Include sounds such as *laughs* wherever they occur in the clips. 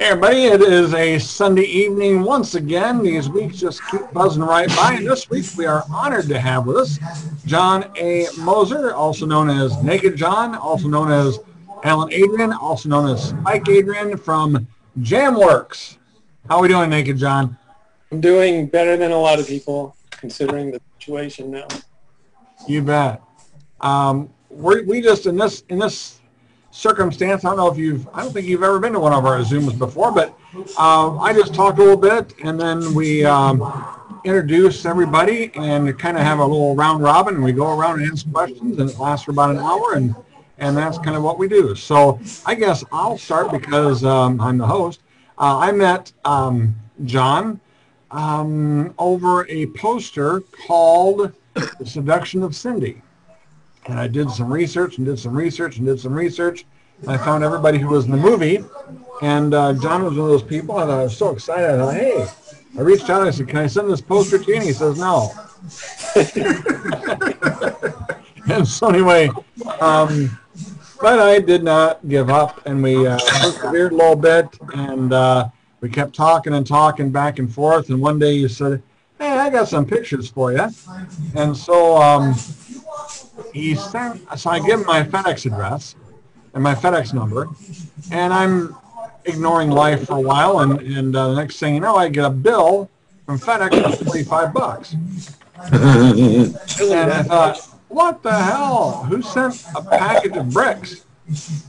Hey everybody, it is a Sunday evening once again. These weeks just keep buzzing right by. And this week we are honored to have with us John A. Mozzer, also known as Naked John, also known as Alan Adrian, also known as Spike Adrian from Jamworks. How are we doing, Naked John? I'm doing better than a lot of people considering the situation now. You bet. Um, we we just in this in this circumstance. I don't know if you've, I don't think you've ever been to one of our Zooms before, but uh, I just talked a little bit and then we um, introduce everybody and kind of have a little round robin and we go around and ask questions and it lasts for about an hour and, and that's kind of what we do. So I guess I'll start because um, I'm the host. Uh, I met um, John um, over a poster called The Seduction of Cindy. And I did some research and did some research and did some research. I found everybody who was in the movie. And uh, John was one of those people, and I was so excited. I thought, hey, I reached out. I said, can I send this poster to you? And he says, no. *laughs* and so anyway, um, but I did not give up, and we uh, persevered a little bit, and uh, we kept talking and talking back and forth. And one day you said, hey, I got some pictures for you. And so um, he sent, so I give him my FedEx address and my FedEx number, and I'm ignoring life for a while, and, and uh, the next thing you know, I get a bill from FedEx for 25 bucks. and I thought, what the hell? Who sent a package of bricks?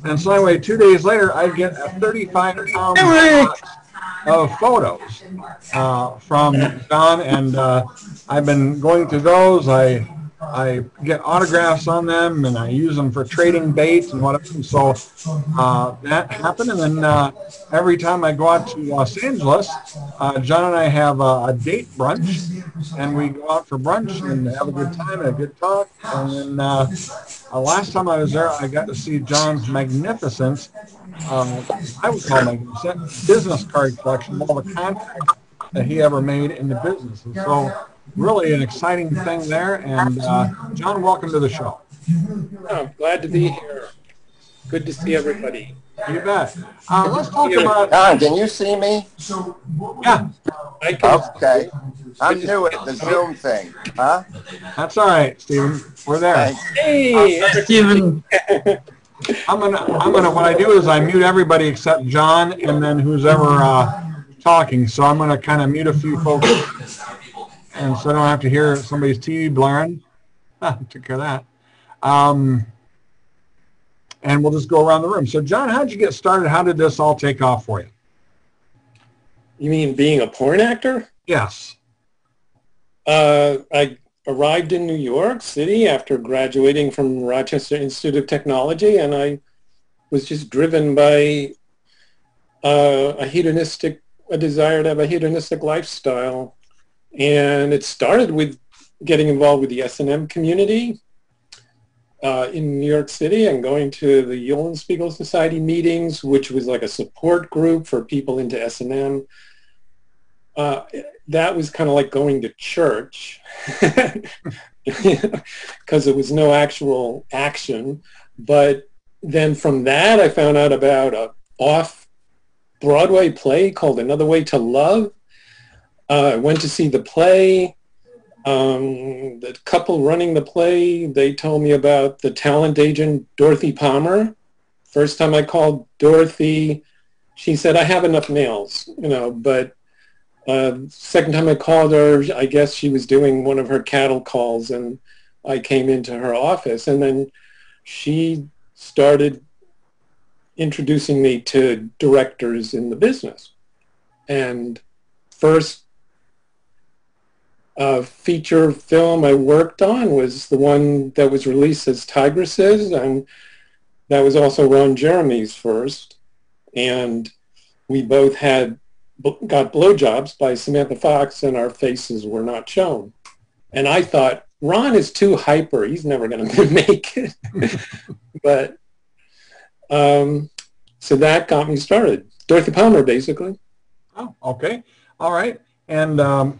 And so anyway, two days later, I get a 35 pound box of photos uh, from John, and uh, I've been going through those. I I get autographs on them and I use them for trading bait and whatever. And so uh, that happened. And then uh, every time I go out to Los Angeles, uh, John and I have a, a, date brunch and we go out for brunch and have a good time and a good talk. And then uh, uh, last time I was there, I got to see John's magnificence uh i would call magnificent, business card collection, all the contacts that he ever made in the business. And so really an exciting thing there. And uh, John, welcome to the show. Oh, glad to be here. Good to see everybody. You bet. Uh, let's talk about. John, can you see me? Yeah. I can. Okay. I'm new at the Zoom thing, huh? That's all right, Stephen. We're there. Hey, uh, Stephen. I'm gonna, I'm gonna. What I do is I mute everybody except John, and then who's ever uh, talking. So I'm gonna kind of mute a few folks and so I don't have to hear somebody's TV blaring. *laughs* Took care of that. Um, and we'll just go around the room. So, John, how did you get started? How did this all take off for you? You mean being a porn actor? Yes. Uh, I arrived in New York City after graduating from Rochester Institute of Technology, and I was just driven by uh, a hedonistic, a desire to have a hedonistic lifestyle and it started with getting involved with the S&M community uh, in New York City and going to the Eulenspiegel Society meetings, which was like a support group for people into S&M. Uh, that was kind of like going to church *laughs* because there was no actual action. But then from that, I found out about a off Broadway play called Another Way to Love uh, I went to see the play. Um, the couple running the play, they told me about the talent agent, Dorothy Palmer. First time I called Dorothy, she said, I have enough mails, you know, but uh, second time I called her, I guess she was doing one of her cattle calls and I came into her office and then she started introducing me to directors in the business. And first uh, feature film I worked on was the one that was released as Tigresses, and that was also Ron Jeremy's first. And we both had got blowjobs by Samantha Fox, and our faces were not shown. And I thought Ron is too hyper; he's never going *laughs* to make it. *laughs* but um, so that got me started. Dorothy Palmer, basically. Oh, okay, all right, and. Um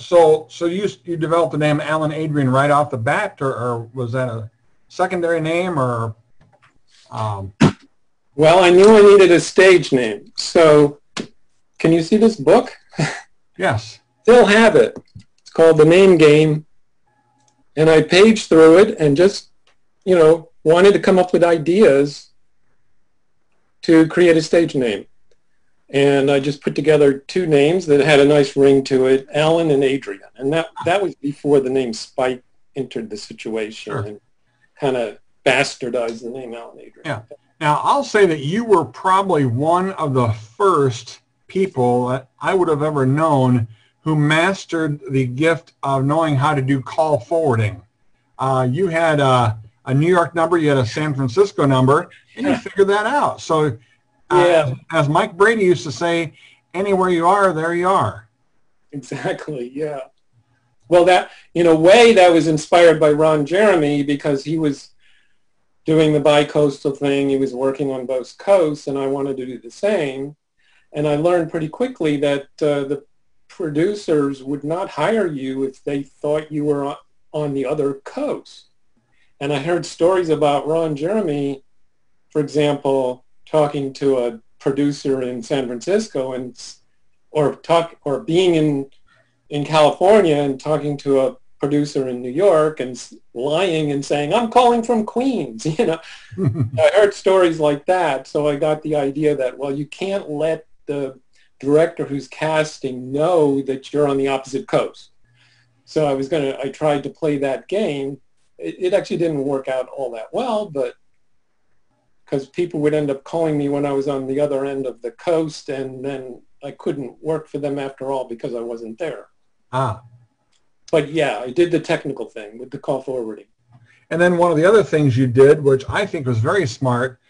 so so you you developed the name Alan Adrian right off the bat, or, or was that a secondary name, or? Um... Well, I knew I needed a stage name, so can you see this book? *laughs* Yes. Still have it. It's called The Name Game. And I paged through it and just, you know, wanted to come up with ideas to create a stage name. And I just put together two names that had a nice ring to it, Alan and Adrian. And that, that was before the name Spike entered the situation Sure. and kind of bastardized the name Alan Adrian. Yeah. Now, I'll say that you were probably one of the first people that I would have ever known who mastered the gift of knowing how to do call forwarding. Uh, you had a, a New York number, you had a San Francisco number, and you figured that out. So, uh, Yeah. as Mike Brady used to say, anywhere you are, there you are. Exactly, yeah. Well, that in a way that was inspired by Ron Jeremy because he was doing the bi-coastal thing. He was working on both coasts, and I wanted to do the same. And I learned pretty quickly that uh, the producers would not hire you if they thought you were on the other coast. And I heard stories about Ron Jeremy, for example, talking to a producer in San Francisco and or talk or being in in California and talking to a producer in New York and lying and saying I'm calling from Queens *laughs* you know? *laughs* I heard stories like that so I got the idea that well you can't let the director who's casting know that you're on the opposite coast. So I was going to I tried to play that game. It, it actually didn't work out all that well but because people would end up calling me when I was on the other end of the coast and then I couldn't work for them after all because I wasn't there. ah. But yeah, I did the technical thing with the call forwarding. And then one of the other things you did, which I think was very smart,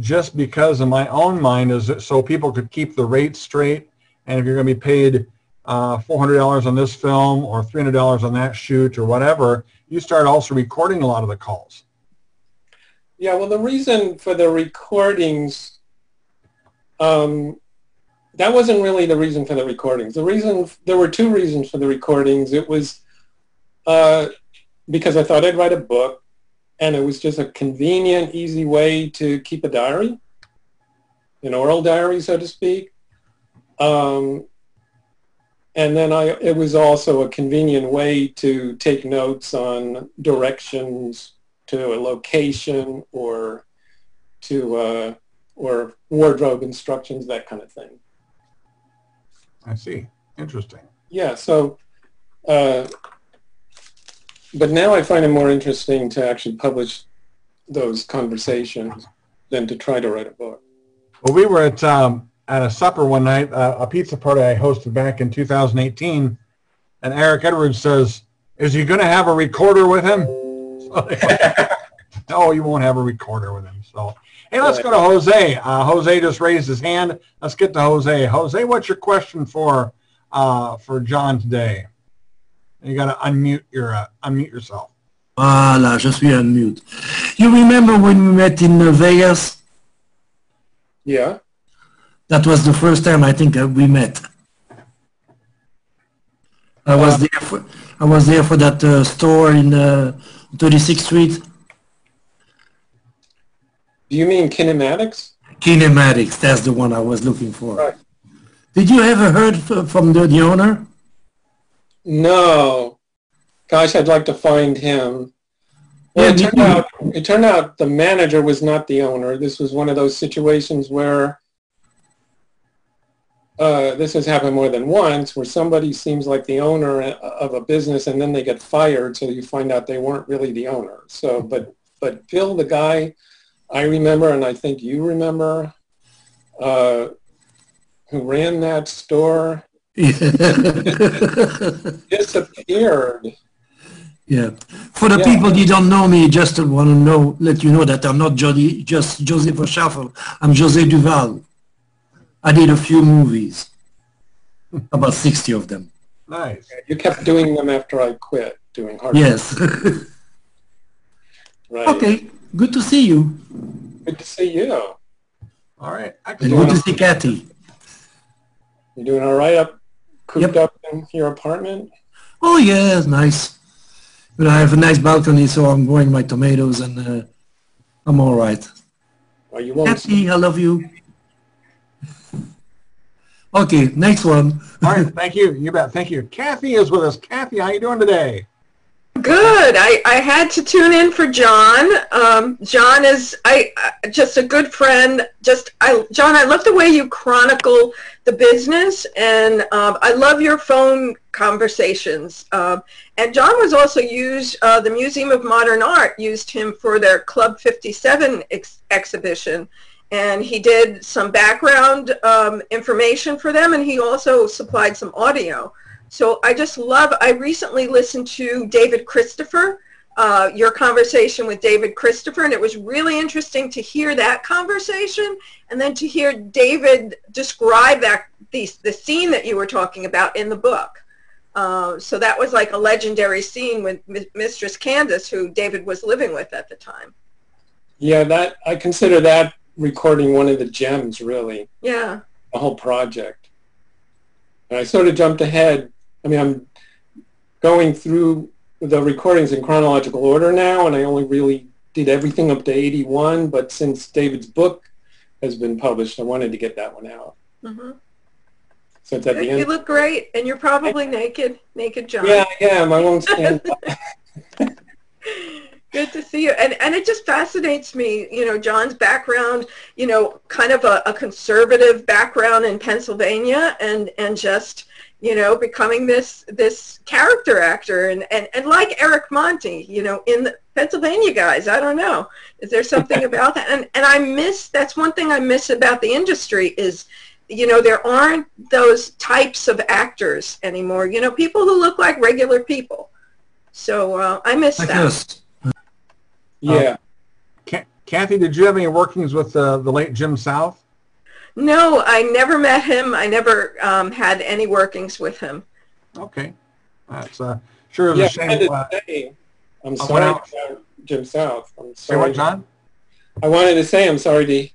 just because of my own mind, is that so people could keep the rates straight. And if you're going to be paid uh, $400 on this film or $300 on that shoot or whatever, you start also recording a lot of the calls. Yeah, well, the reason for the recordings, um, that wasn't really the reason for the recordings. The reason, there were two reasons for the recordings. It was uh, because I thought I'd write a book, and it was just a convenient, easy way to keep a diary, an oral diary, so to speak. Um, and then I, it was also a convenient way to take notes on directions to a location or to uh, or wardrobe instructions, that kind of thing. I see. Interesting. Yeah. So, uh, but now I find it more interesting to actually publish those conversations than to try to write a book. Well, we were at um, at a supper one night, uh, a pizza party I hosted back in 2018, and Eric Edwards says, "Is he going to have a recorder with him?" No, *laughs* you won't have a recorder with him. So, hey, let's go to Jose. Uh, Jose just raised his hand. Let's get to Jose. Jose, what's your question for uh, for John today? You got to unmute your uh, unmute yourself. Voilà, je suis on mute. You remember when we met in uh, Vegas? Yeah. That was the first time I think uh, we met. I was there for I was there for that uh, store in uh, 36th Street, Do you mean kinematics? Kinematics. That's the one I was looking for. Right. Did you ever heard f- from the, the owner? No. Gosh, I'd like to find him. Well, it Yeah, turned out it turned out the manager was not the owner. This was one of those situations where uh, this has happened more than once, where somebody seems like the owner of a business and then they get fired, so you find out they weren't really the owner. So, but but Bill, the guy I remember, and I think you remember, uh, who ran that store, *laughs* disappeared. Yeah. For the Yeah. people you don't know me, just want to know, let you know that I'm not Jody, just Joseph Schaffel. I'm José Duval. I did a few movies, about 60 of them. Nice. You kept doing them after I quit doing hard. Yes. *laughs* Right. okay. Good to see you. Good to see you. All right. And good to see Cathy. You doing all right up, cooped Yep. up in your apartment? Oh, yeah, nice. But I have a nice balcony, so I'm growing my tomatoes and uh, I'm all right. Well, you won't. Cathy, I love you. Okay, next one. All right, thank you. You bet. Thank you. Cathy is with us. Cathy, how are you doing today? Good. I, I had to tune in for John. Um, John is I uh, just a good friend. Just I John, I love the way you chronicle the business, and um, I love your phone conversations. Um, and John was also used. Uh, the Museum of Modern Art used him for their Club 57 ex- exhibition, and he did some background um, information for them, and he also supplied some audio. So I just love, I recently listened to David Christopher, uh, your conversation with David Christopher, and it was really interesting to hear that conversation and then to hear David describe that the, the scene that you were talking about in the book. Uh, so that was like a legendary scene with M- Mistress Candice, who David was living with at the time. Yeah, that I consider that recording one of the gems, really, Yeah. the whole project. And I sort of jumped ahead. I mean, I'm going through the recordings in chronological order now, and I only really did everything up to 81. But since David's book has been published, I wanted to get that one out. Mm-hmm. So it's at the end. You look great, and you're probably naked, naked John. Yeah, I am. I won't stand. *laughs* Good to see you. And and it just fascinates me, you know, John's background, you know, kind of a, a conservative background in Pennsylvania and and just, you know, becoming this this character actor and, and, and like Eric Monti, you know, in the Pennsylvania guys, I don't know. Is there something *laughs* about that? And and I miss that's one thing I miss about the industry is you know, there aren't those types of actors anymore. You know, people who look like regular people. So uh, I miss Like that. us. Yeah. Ca- Cathy, did you have any workings with uh, the late Jim South? No, I never met him. I never um, had any workings with him. Okay. That's uh, sure is Yeah, a I shame. had to Uh, say, I'm sorry about Jim South. I'm say what, sorry. John? I wanted to say I'm sorry to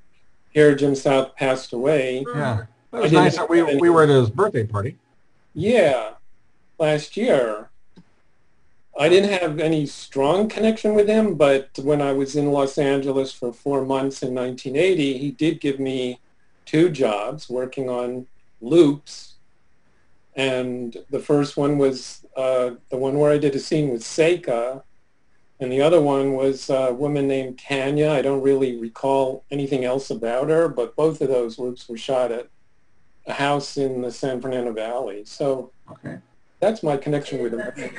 hear Jim South passed away. Yeah. It was nice that we, we were at his birthday party. Yeah, last year. I didn't have any strong connection with him, but when I was in Los Angeles for four months in 1980, he did give me two jobs working on loops. And the first one was uh, the one where I did a scene with Seka, and the other one was a woman named Tanya. I don't really recall anything else about her, but both of those loops were shot at a house in the San Fernando Valley. So Okay. That's my connection with him.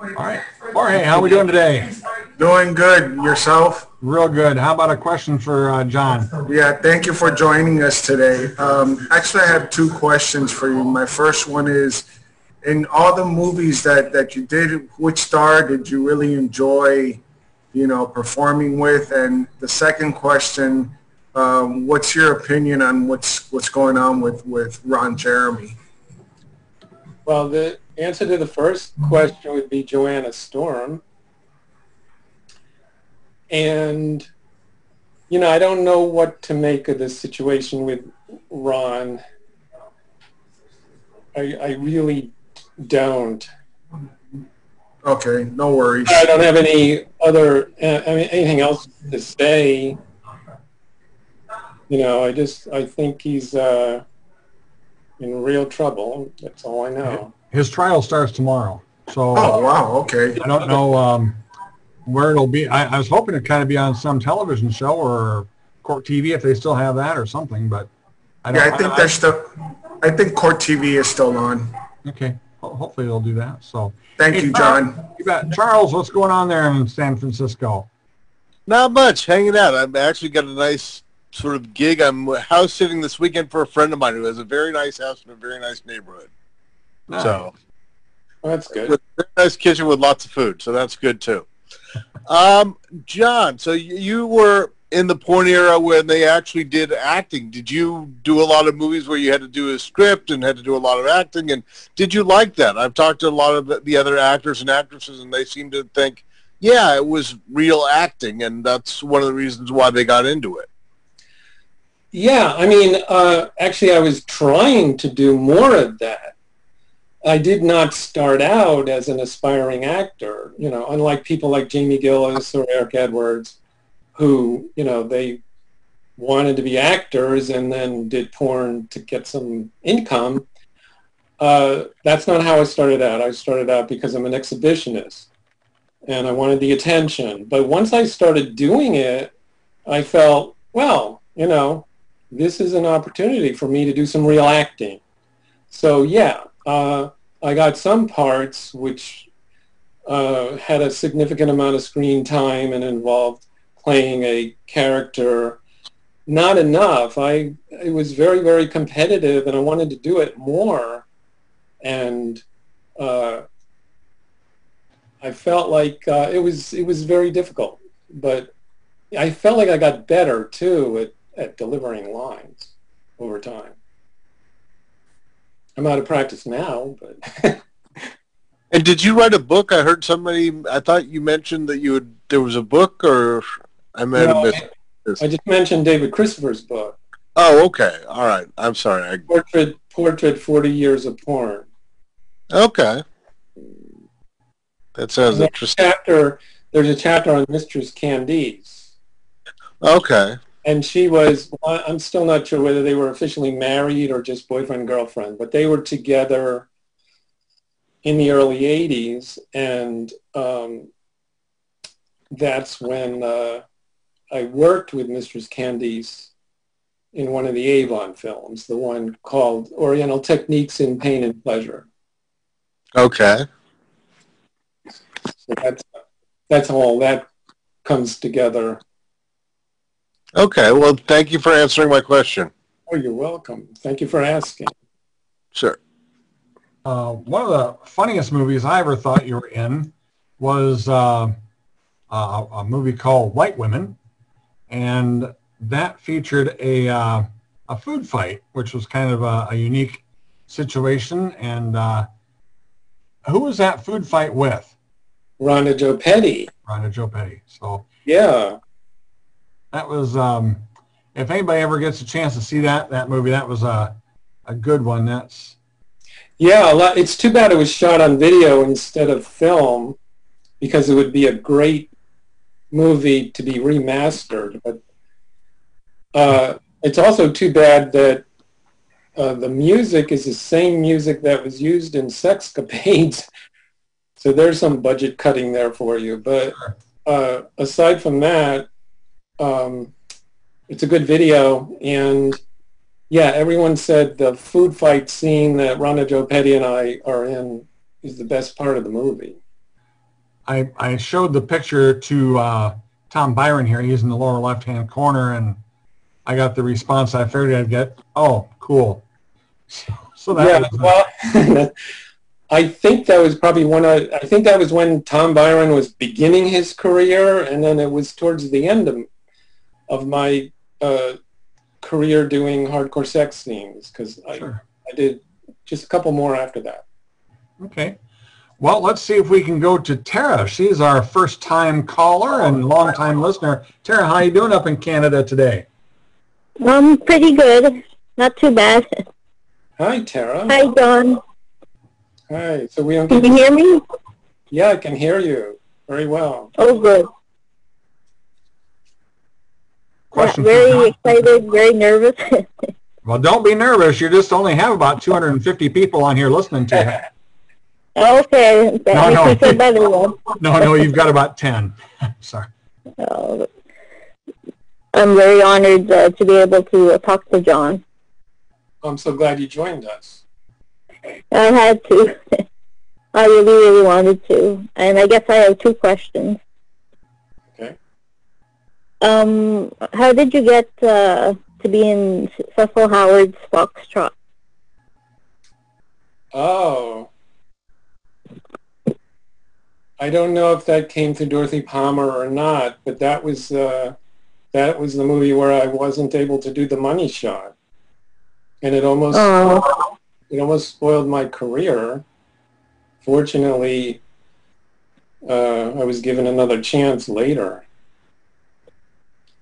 All right. Jorge, how are we doing today? Doing good. Yourself? Real good. How about a question for uh, John? Yeah, thank you for joining us today. Um, actually, I have two questions for you. My first one is, in all the movies that, that you did, which star did you really enjoy, you know, performing with? And the second question, um, what's your opinion on what's what's going on with, with Ron Jeremy? Well, the answer to the first question would be Joanna Storm. And, you know, I don't know what to make of this situation with Ron. I, I really don't. Okay, no worries. I don't have any other, I mean, anything else to say. You know, I just, I think he's uh, in real trouble. That's all I know. His trial starts tomorrow. So Oh, wow, okay. I don't know um, where it'll be. I, I was hoping to kind of be on some television show or court TV if they still have that or something, but I don't Yeah, I think they're still, I think Court TV is still on. Okay. Ho- Hopefully they'll do that. So Thank Hey, you, Charles, John. You bet. Charles, what's going on there in San Francisco? Not much. Hanging out. I've actually got a nice sort of gig. I'm house sitting this weekend for a friend of mine who has a very nice house in a very nice neighborhood. So Well, that's good. with a very nice kitchen with lots of food. So that's good too. *laughs* Um, John, so you were in the porn era when they actually did acting. Did you do a lot of movies where you had to do a script and had to do a lot of acting? And did you like that? I've talked to a lot of the- the other actors and actresses, and they seem to think, yeah, it was real acting, and that's one of the reasons why they got into it. Yeah, I mean, uh, actually, I was trying to do more of that. I did not start out as an aspiring actor, you know, unlike people like Jamie Gillis or Eric Edwards, who, you know, they wanted to be actors and then did porn to get some income. Uh, that's not how I started out. I started out because I'm an exhibitionist and I wanted the attention. But once I started doing it, I felt, well, you know, this is an opportunity for me to do some real acting. So yeah, uh, I got some parts which uh, had a significant amount of screen time and involved playing a character. Not enough. I it was very very competitive, and I wanted to do it more. And uh, I felt like uh, it was it was very difficult, but I felt like I got better too at, at delivering lines over time. I'm out of practice now, but. *laughs* and did you write a book? I heard somebody. I thought you mentioned that you had, there was a book, or I might no, have missed. This. I just mentioned David Christopher's book. Oh, okay. All right. I'm sorry. I... Portrait, portrait, forty years of porn. Okay. That sounds interesting. Chapter. There's a chapter on Mistress Candice. Okay and she was i'm still not sure whether they were officially married or just boyfriend girlfriend but they were together in the early 80s and um, that's when uh, i worked with mistress candice in one of the avon films the one called oriental techniques in pain and pleasure. Okay. So that's that's all that comes together Okay. Well, thank you for answering my question. Oh, you're welcome. Thank you for asking. Sure. Uh, one of the funniest movies I ever thought you were in was uh, a, a, movie called White Women, and that featured a uh, a food fight, which was kind of a, a unique situation. And uh, who was that food fight with? Rhonda Jo Petty. Rhonda Jo Petty. So yeah, that was um, if anybody ever gets a chance to see that that movie, that was a a good one. That's yeah, lot, it's too bad it was shot on video instead of film because it would be a great movie to be remastered. But uh, it's also too bad that uh, the music is the same music that was used in Sexcapades. *laughs* so there's some budget cutting there for you. But uh, aside from that, um, it's a good video, and yeah, everyone said the food fight scene that Rhonda Jo Petty and I are in is the best part of the movie. I, I showed the picture to uh, Tom Byron here. He's in the lower left-hand corner, and I got the response I figured I'd get. Oh, cool. *laughs* So, so that yeah, well, *laughs* I think that was probably one of, I think that was when Tom Byron was beginning his career, and then it was towards the end of of my uh, career doing hardcore sex scenes because sure. I, I did just a couple more after that. Okay. Well, let's see if we can go to Tara. She's our first-time caller and long-time listener. Tara, how are you doing up in Canada today? Um, pretty good. Not too bad. Hi, Tara. Hi, John. Hi. So we don't. Can you hear me? Yeah, I can hear you very well. Oh, good. Question very excited, very nervous. *laughs* well, don't be nervous. You just only have about 250 people on here listening to you. Okay, that no, makes no. me feel better. *laughs* no, no, you've got about 10. *laughs* Sorry. Oh, I'm very honored uh, to be able to uh, talk to John. I'm so glad you joined us. I had to. I really, really wanted to. And I guess I have two questions. Um, how did you get uh, to be in Cecil Howard's Foxtrot? Oh. I don't know if that came through Dorothy Palmer or not, but that was uh, that was the movie where I wasn't able to do the money shot, and it almost oh. it almost spoiled my career. Fortunately, uh, I was given another chance later.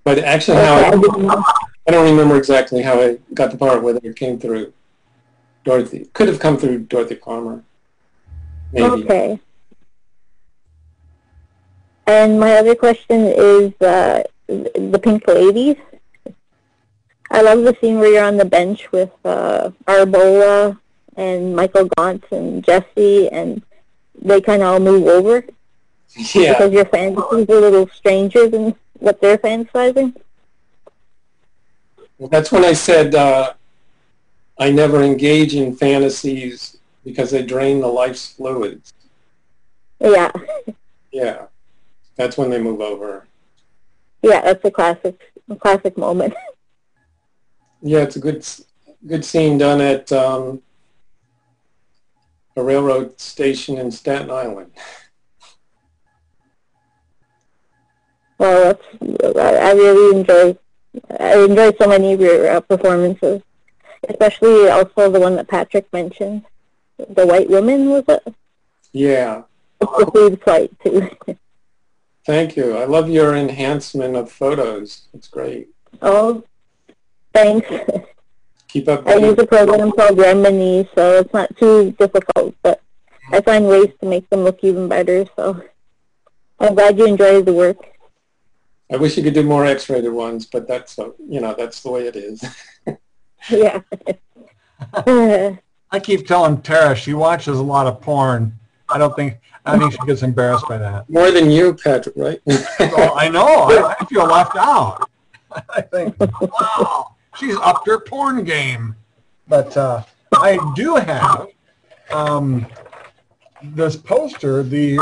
But actually, how I, I don't remember exactly how I got the part, whether it came through Dorothy. Could have come through Dorothy Palmer. Maybe. Okay. And my other question is uh, the Pink Ladies. I love the scene where you're on the bench with uh, Arbola and Michael Gaunt and Jesse, and they kind of all move over Yeah. because your fantasies are a little strangers than what they're fantasizing. That's when I said uh, I never engage in fantasies because they drain the life's fluids. Yeah, Yeah. That's when they move over. yeah, that's a classic, a classic moment. *laughs* Yeah, it's a good good scene done at um, a railroad station in Staten Island. *laughs* Well, that's, I really enjoy, I enjoy so many of your uh, performances, especially also the one that Patrick mentioned, the white woman, was it? Yeah. The food fight too. *laughs* Thank you. I love your enhancement of photos. It's great. oh, thanks. Keep up. *laughs* I use a program called Remini, so it's not too difficult, but I find ways to make them look even better. So I'm glad you enjoyed the work. I wish you could do more X-rated ones, but that's uh, you know that's the way it is. *laughs* Yeah. *laughs* I keep telling Tara she watches a lot of porn. I don't think I think she gets embarrassed by that. More than you, Patrick, right? *laughs* Oh, I know. I, I feel left out. I think, wow, she's upped her porn game. But uh, I do have um, this poster, the,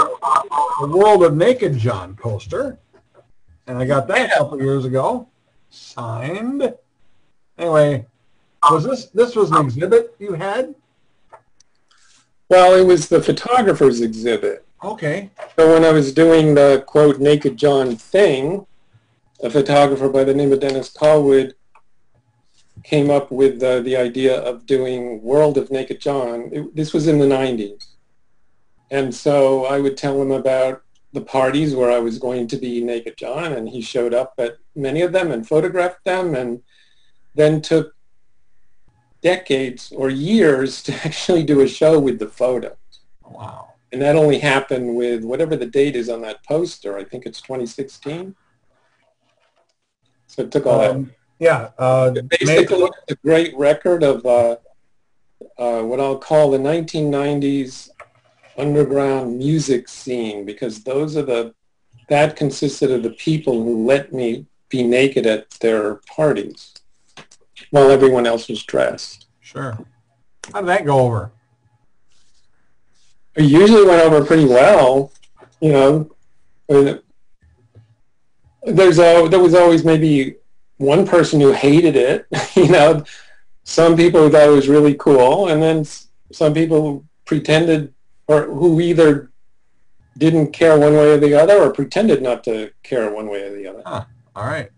the World of Naked John poster, and I got that a couple years ago, signed. Anyway, was this this was an exhibit you had? well, it was the photographer's exhibit. Okay. So when I was doing the quote Naked John thing, a photographer by the name of Dennis Colwood came up with uh, the idea of doing World of Naked John. It, this was in the 90s. And so I would tell him about the parties where I was going to be Naked John, and he showed up at many of them and photographed them, and then took decades or years to *laughs* actually do a show with the photos. Wow. And that only happened with whatever the date is on that poster. I think it's 2016. So it took all Um, yeah. Uh, that. Basically, a great record of uh, uh, what I'll call the 1990s underground music scene because those are the, that consisted of the people who let me be naked at their parties while everyone else was dressed. Sure. How did that go over? It usually went over pretty well, you know. There's a, there was always maybe one person who hated it, *laughs* you know. Some people who thought it was really cool, and then some people pretended or who either didn't care one way or the other or pretended not to care one way or the other. All right.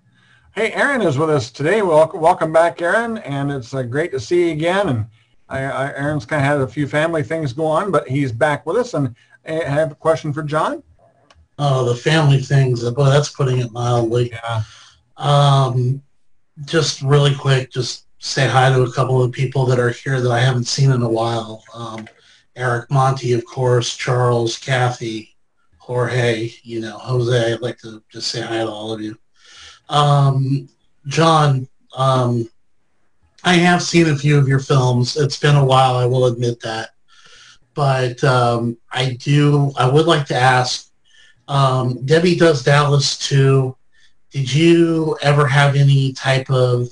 Hey, Aaron is with us today. Welcome, welcome back, Aaron, and it's uh, great to see you again. And I, I, Aaron's kind of had a few family things go on, but he's back with us. And I have a question for John. Oh, the family things. Boy, that's putting it mildly. Yeah. Um, just really quick, just say hi to a couple of people that are here that I haven't seen in a while. Um, Eric Monti, of course, Charles, Cathy, Jorge, you know, Jose. I'd like to just say hi to all of you. Um, John, um, I have seen a few of your films. It's been a while, I will admit that. But um, I do, I would like to ask, um, Debbie Does Dallas too. Did you ever have any type of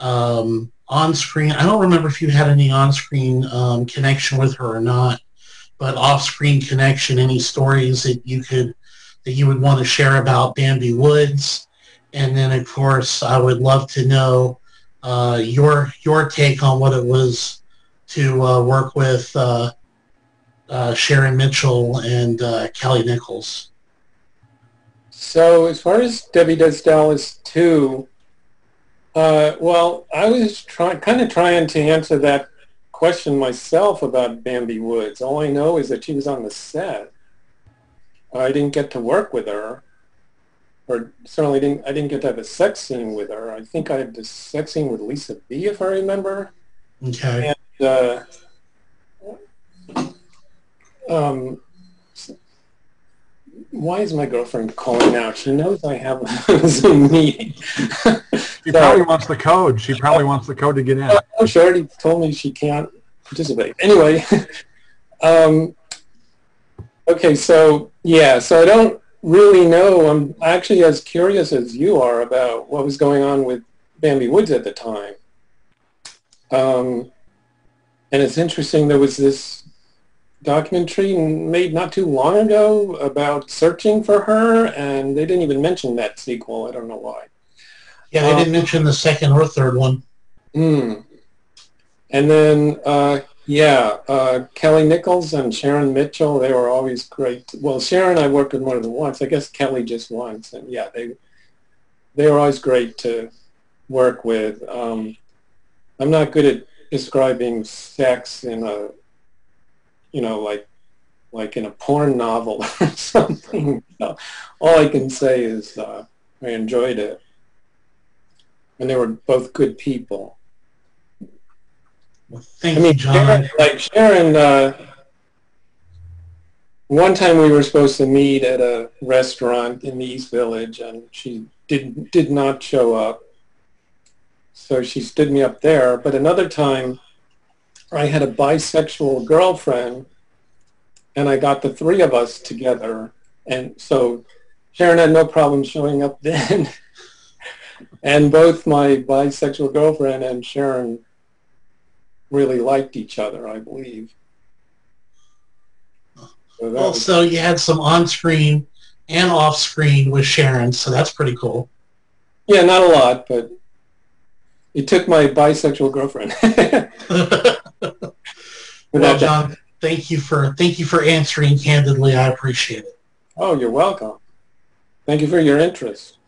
um, on-screen? I don't remember if you had any on-screen um, connection with her or not, but off-screen connection. Any stories that you could that you would want to share about Bambi Woods? And then, of course, I would love to know uh, your your take on what it was to uh, work with uh, uh, Sharon Mitchell and uh, Kelly Nichols. So as far as Debbie Does Dallas 2, uh, well, I was trying, kind of trying to answer that question myself about Bambi Woods. All I know is that she was on the set. I didn't get to work with her, or certainly didn't. I didn't get to have a sex scene with her. I think I had the sex scene with Lisa B, if I remember. Okay. uh, um, why is my girlfriend calling now? She knows I have a *laughs* Zoom meeting. *laughs* She probably wants the code. She probably wants the code to get in. Oh, she already told me she can't participate. Anyway, *laughs* um, okay, so yeah, so I don't really know. I'm actually as curious as you are about what was going on with Bambi Woods at the time. Um, and it's interesting, there was this documentary made not too long ago about searching for her, and they didn't even mention that sequel. I don't know why. Yeah, they didn't mention the second or third one. Hmm. And then, uh, yeah, uh, Kelly Nichols and Sharon Mitchell, they were always great. Well, Sharon, I worked with more than once. I guess Kelly just once. And yeah, they they were always great to work with. Um, I'm not good at describing sex in a, you know, like like in a porn novel *laughs* or something. all I can say is uh, I enjoyed it. And they were both good people. Well, thank I mean, you, John. Sharon, like Sharon, uh, one time we were supposed to meet at a restaurant in the East Village, and she did did not show up. So she stood me up there. But another time, I had a bisexual girlfriend, and I got the three of us together, and so Sharon had no problem showing up then. *laughs* and both my bisexual girlfriend and Sharon really liked each other, I believe. So that was- Also, you had some on-screen and off-screen with Sharon, so that's pretty cool. yeah, not a lot, but it took my bisexual girlfriend. *laughs* *laughs* well, that- John, thank you for thank you for answering candidly. I appreciate it. oh, you're welcome. Thank you for your interest.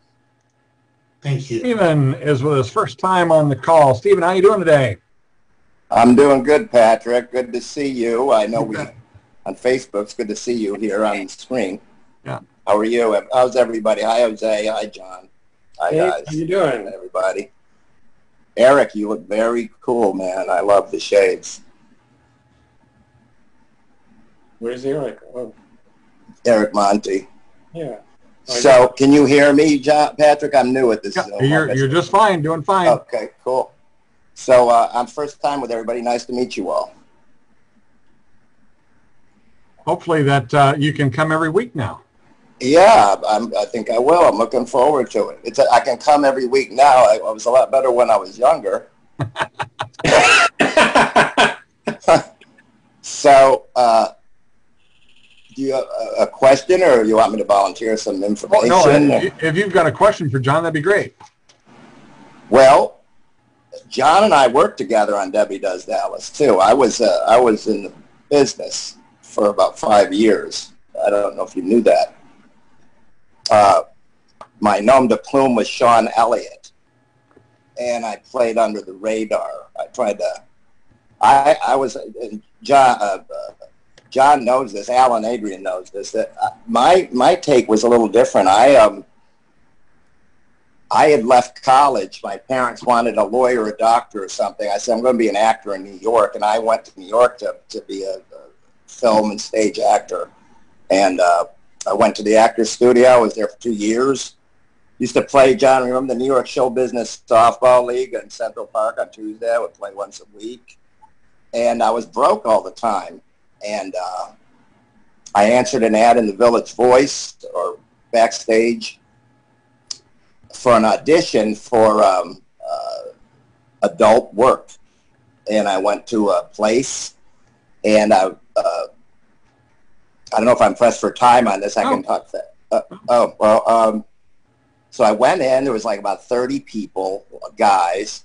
Thank you. Stephen is with us first time on the call. Stephen, how you doing today? I'm doing good, Patrick. Good to see you. I know we on Facebook. It's good to see you here on the screen. Yeah. How are you? How's everybody? Hi, Jose. Hi, John. Hi, Hey, guys. how you doing? Everybody. Eric, you look very cool, man. I love the shades. Where's Eric? Oh, Eric Monti. yeah. So, can you hear me, John, Patrick? I'm new at this Yeah, Zoom. you're you're just fine, doing fine. Okay, cool. So, uh, I'm first time with everybody. Nice to meet you all. Hopefully that uh, you can come every week now. Yeah, I'm, I think I will. I'm looking forward to it. It's a, I can come every week now. I, I was a lot better when I was younger. *laughs* *laughs* So, uh, do you have a, question, or you want me to volunteer some Oh, information? no, if, if you've got a question for John, that'd be great. Well, John and I worked together on Debbie Does Dallas too. I was uh, I was in the business for about five years. I don't know if you knew that. Uh, my nom de plume was Sean Elliot, and I played under the radar. I tried to. I I was and John. Uh, uh, John knows this. Alan Adrian knows this. That uh, my my take was a little different. I um I had left college. My parents wanted a lawyer, a doctor, or something. I said, I'm going to be an actor in New York. And I went to New York to, to be a, a film and stage actor. And uh, I went to the actor's studio. I was there for two years. Used to play, John, remember the New York Show Business Softball League in Central Park on Tuesday? I would play once a week. And I was broke all the time. And uh, I answered an ad in the Village Voice or backstage for an audition for um, uh, adult work. And I went to a place and I, uh, I don't know if I'm pressed for time on this. I can talk that. Uh, oh, well, um, so I went in, there was like about 30 people, guys,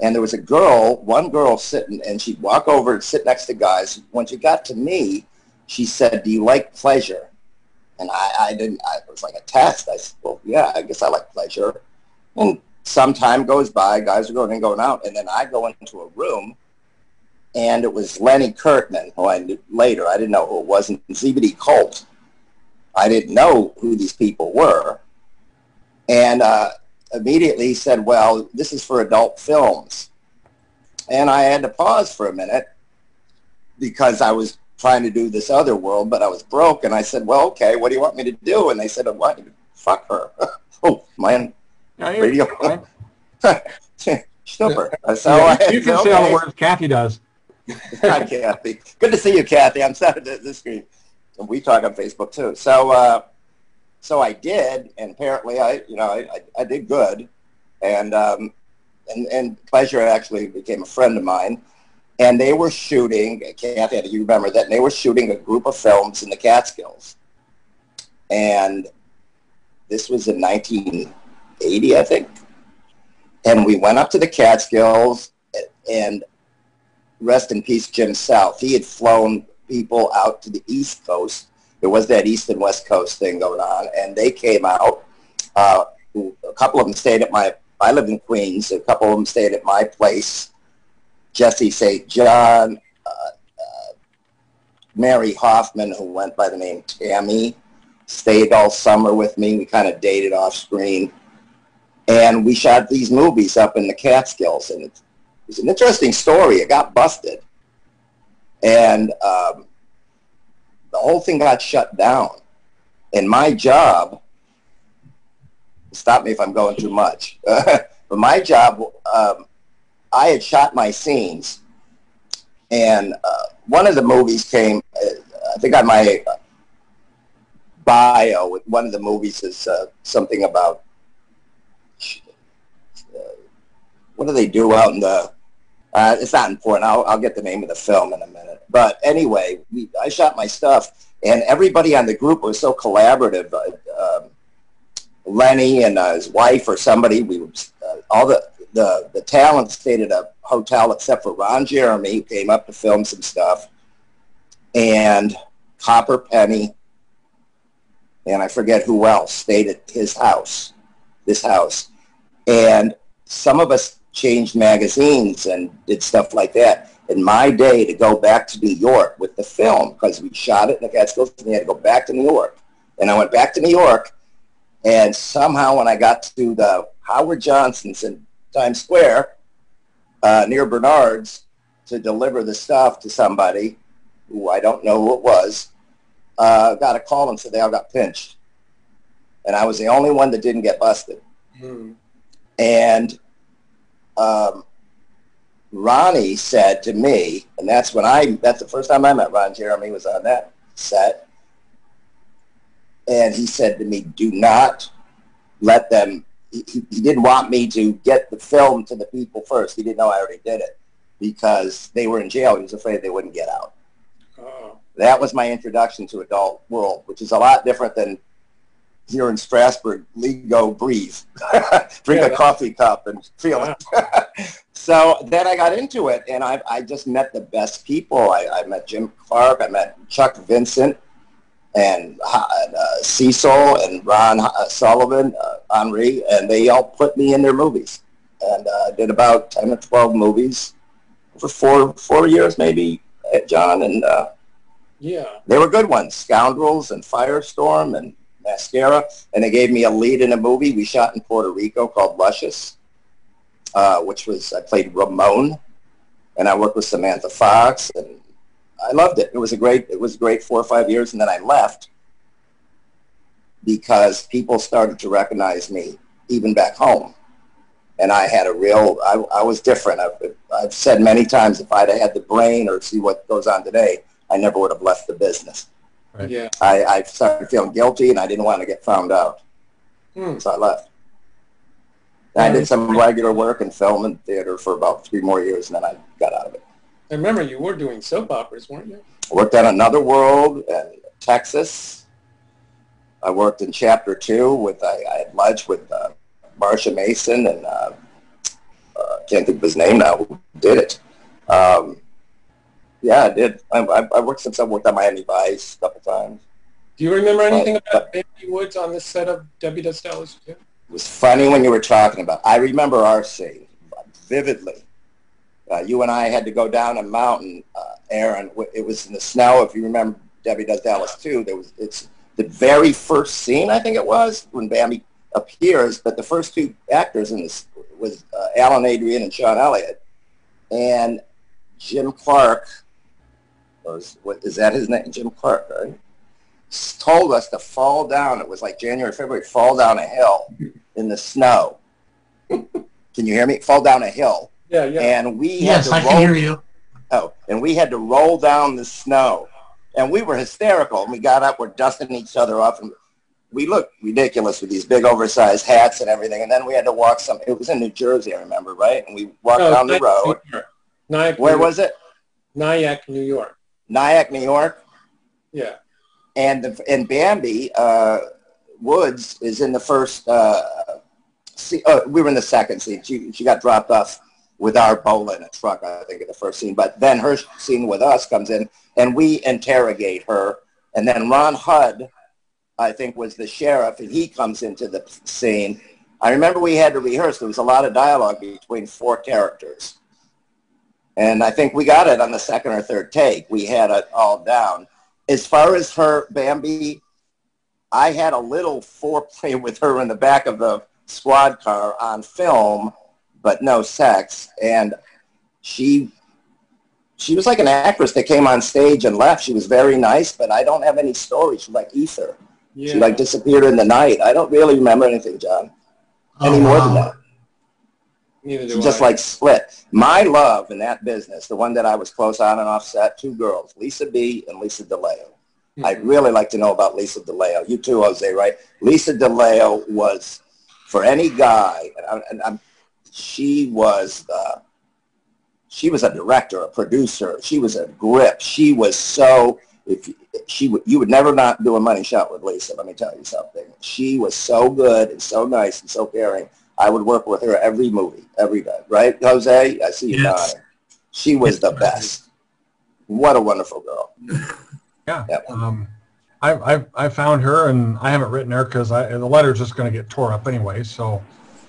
and there was a girl, one girl sitting, and she'd walk over and sit next to guys. When she got to me, she said, do you like pleasure? And I, I didn't, I, it was like a test. I said, well, yeah, I guess I like pleasure. And some time goes by, guys are going and going out, and then I go into a room, and it was Lenny Kirtman, who I knew later, I didn't know who it was, and Zebedy Colt. I didn't know who these people were. And uh, immediately said, well, this is for adult films. And I had to pause for a minute because I was trying to do this other world, but I was broke. And I said, well, okay, what do you want me to do? And they said, I want you to fuck her. *laughs* oh, man. You're Radio. *laughs* Super. *laughs* So Yeah, I- you can say all the words Cathy does. Hi, Cathy. Good to see you, Cathy. I'm sorry to the screen. We talk on Facebook too. So, uh, so I did, and apparently I, you know, I, I, did good, and um, and and Pleasure actually became a friend of mine, and they were shooting. Kathy, do you remember that? And they were shooting a group of films in the Catskills, and this was in 1980, I think, and we went up to the Catskills, and rest in peace, Jim South. He had flown people out to the East Coast. There was that East and West Coast thing going on, and they came out. Uh, a couple of them stayed at my. I lived in Queens. A couple of them stayed at my place. Jesse St. John, uh, uh, Mary Hoffman, who went by the name Tammy, stayed all summer with me. We kind of dated off screen, and we shot these movies up in the Catskills, and it's it's an interesting story. It got busted, and um, the whole thing got shut down. And my job, stop me if I'm going too much, *laughs* but my job, um, I had shot my scenes, and uh, one of the movies came. I think on my bio, one of the movies is uh, something about uh, what do they do out in the uh, it's not important. I'll, I'll get the name of the film in a minute. But anyway, we, I shot my stuff, and everybody on the group was so collaborative. Uh, um, Lenny and uh, his wife or somebody, we uh, all the, the, the talent stayed at a hotel except for Ron Jeremy, who came up to film some stuff, and Copper Penny, and I forget who else stayed at his house, this house. And some of us changed magazines and did stuff like that. In my day, to go back to New York with the film, because we shot it in the Catskills, and we had to go back to New York. And I went back to New York, and somehow when I got to the Howard Johnson's in Times Square, uh, near Bernard's, to deliver the stuff to somebody who I don't know who it was, uh, got a call and said they all got pinched. And I was the only one that didn't get busted. Hmm. And um, Ronnie said to me, and that's when I, that's the first time I met Ron Jeremy was on that set. And he said to me, do not let them, he, he he didn't want me to get the film to the people first. He didn't know I already did it because they were in jail. He was afraid they wouldn't get out. Oh. That was my introduction to adult world, which is a lot different than here in Strasbourg, Lego breathe, *laughs* drink Yeah, a coffee cup and feel it. *laughs* so then I got into it, and I, I just met the best people. I, I met Jim Clark, I met Chuck Vincent, and uh, Cecil and Ron uh, Sullivan, uh, Henri, and they all put me in their movies. And uh, did about 10 or 12 movies for four, four years maybe, uh, John, and uh, Yeah. they were good ones, Scoundrels and Firestorm and Mascara. And they gave me a lead in a movie we shot in Puerto Rico called Luscious, uh, which was, I played Ramon. And I worked with Samantha Fox and I loved it. It was a great, it was great four or five years. And then I left because people started to recognize me even back home. And I had a real, I, I was different. I've, I've said many times if I'd had the brain or see what goes on today, I never would have left the business. Right. Yeah. I, I started feeling guilty and I didn't want to get found out. Hmm. So I left. And I did some regular work in film and theater for about three more years and then I got out of it. I remember you were doing soap operas, weren't you? I worked on Another World in Texas. I worked in Chapter 2 with, I, I had lunch with uh, Marsha Mason and uh, uh, can't think of his name now, who did it. Um, yeah, I did. I, I, I worked since I worked on Miami Vice a couple times. Do you remember anything Right. about Bambi Woods on the set of Debbie Does Dallas 2? It was funny when you were talking about. I remember our scene vividly. Uh, you and I had to go down a mountain, uh, Aaron. It was in the snow. If you remember, Debbie Does Dallas too. There was it's the very first scene I think it was when Bambi appears. But the first two actors in this was uh, Alan Adrian and Sean Elliot, and Jim Clark. Was what is that his name? Jim Clark, right? told us to fall down. It was like January, February, fall down a hill in the snow. *laughs* Can you hear me? Fall down a hill. Yeah, yeah. And we Yes, had I to can roll. hear you. Oh, and we had to roll down the snow, and we were hysterical. And we got up, we're dusting each other off, and we looked ridiculous with these big oversized hats and everything. And then we had to walk some. It was in New Jersey, I remember, right? And we walked No, down the road. Nyack, Where New was it? Nyack, New York. Nyack, New York. Yeah. and the, and Bambi uh, Woods is in the first. Uh, scene, uh, we were in the second scene. She she got dropped off with our Bola in a truck, I think, in the first scene. But then her scene with us comes in, and we interrogate her. And then Ron Hudd, I think, was the sheriff, and he comes into the scene. I remember we had to rehearse. There was a lot of dialogue between four characters. And I think we got it on the second or third take. We had it all down as far as her Bambi, I had a little foreplay *laughs* with her in the back of the squad car on film, but no sex. And she she was like an actress that came on stage and left. She was very nice, but I don't have any stories. She was like ether. Yeah. She like disappeared in the night. I don't really remember anything, John. Any Oh, more than that. Just I. like split. My love in that business, the one that I was close on and off set, two girls, Lisa B and Lisa DeLeo. I'd really like to know about Lisa DeLeo. You too, Jose, right? Lisa DeLeo was, for any guy, and, I, and I'm, she was, uh, she was a director, a producer. She was a grip. She was so, if you- she would, you would never not do a money shot with Lisa. Let me tell you something. She was so good and so nice and so caring. I would work with her every movie, every day. Right, Jose? I see you Yes. nodding. She was the best. What a wonderful girl. Yeah. Yeah. Um, I, I, I found her and I haven't written her because the letter's just going to get tore up anyway. So,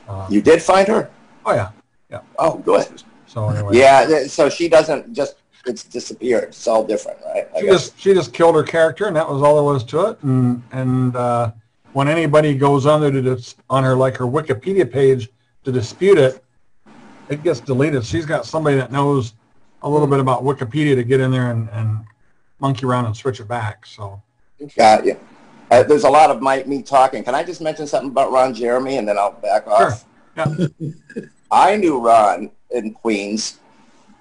uh, You did find her? oh yeah. Yeah. Oh, good. So anyway. Yeah, so she doesn't just, it's disappeared. It's all different, right? I She guess. just, she just killed her character and that was all there was to it. And, and, uh, when anybody goes on there to, dis- on her, like her Wikipedia page to dispute it, it gets deleted. She's got somebody that knows a little bit about Wikipedia to get in there and, and monkey around and switch it back. So, Got you. Uh, there's a lot of my, me talking. Can I just mention something about Ron Jeremy and then I'll back off? yeah. *laughs* I knew Ron in Queens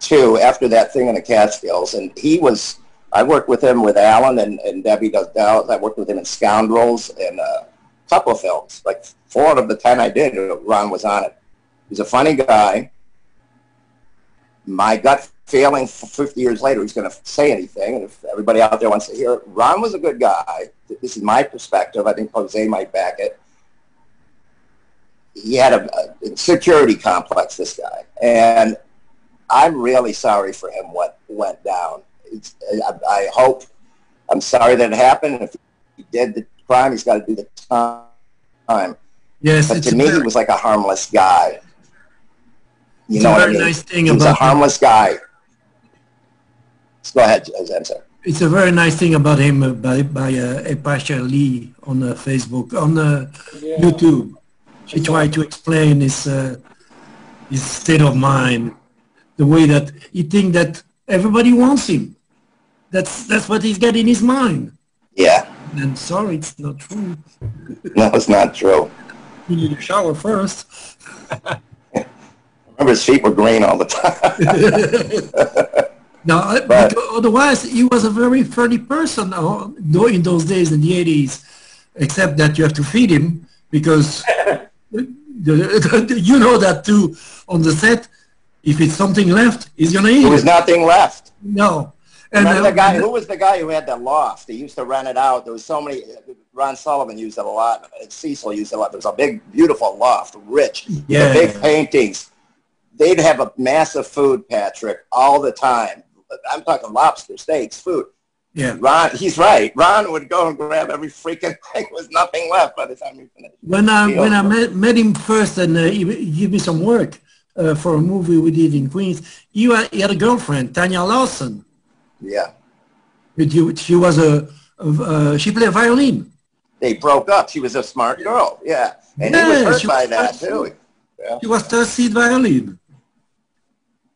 too after that thing in the Catskills, and he was. I worked with him with Alan and, and Debbie does Dallas. I worked with him in Scoundrels and uh, a couple of films, like four out of the ten I did. Ron was on it. He's a funny guy. My gut feeling, 50 years later, he's going to say anything, and if everybody out there wants to hear it, Ron was a good guy. This is my perspective. I think Jose might back it he had a, a security complex, this guy, and I'm really sorry for him what went down. It's, I, I hope, I'm sorry that it happened. If he did the crime, he's got to do the time. Yes, But to a me, he was like a harmless guy. You it's know a what I very mean? nice thing he was a harmless him. harmless guy. Go ahead, I'm sorry. It's a very nice thing about him uh, by by uh, Epasha Lee on uh, Facebook on uh, Yeah. YouTube. She tried to explain his uh, his state of mind, the way that he think that everybody wants him. That's that's what he's got in his mind. Yeah, And sorry, it's not true. no, it's not true. You need to shower first. *laughs* Remember, his feet were green all the time. *laughs* Right. because otherwise, he was a very funny person in those days in the 80s, except that you have to feed him because *laughs* you know that too on the set. If it's something left, he's going to eat there was nothing left. No. And Remember uh, the guy? Who was the guy who had the loft? He used to rent it out. There was so many. Ron Sullivan used it a lot. Cecil used it a lot. There was a big, beautiful loft, rich, Yeah. big paintings. They'd have a massive food, Patrick, all the time. I'm talking lobster, steaks, food. yeah. Ron, he's right. Ron would go and grab every freaking *laughs* thing. There was nothing left by the time he finished. When I when I met, met him first and uh, he, he gave me some work uh, for a movie we did in Queens, he, he had a girlfriend, Tanya Lawson. Yeah. She, she was a, a uh, she played violin. They broke up. She was a smart girl. Yeah. And he was hurt she by was that, smart. too. Yeah. She was third seed violin.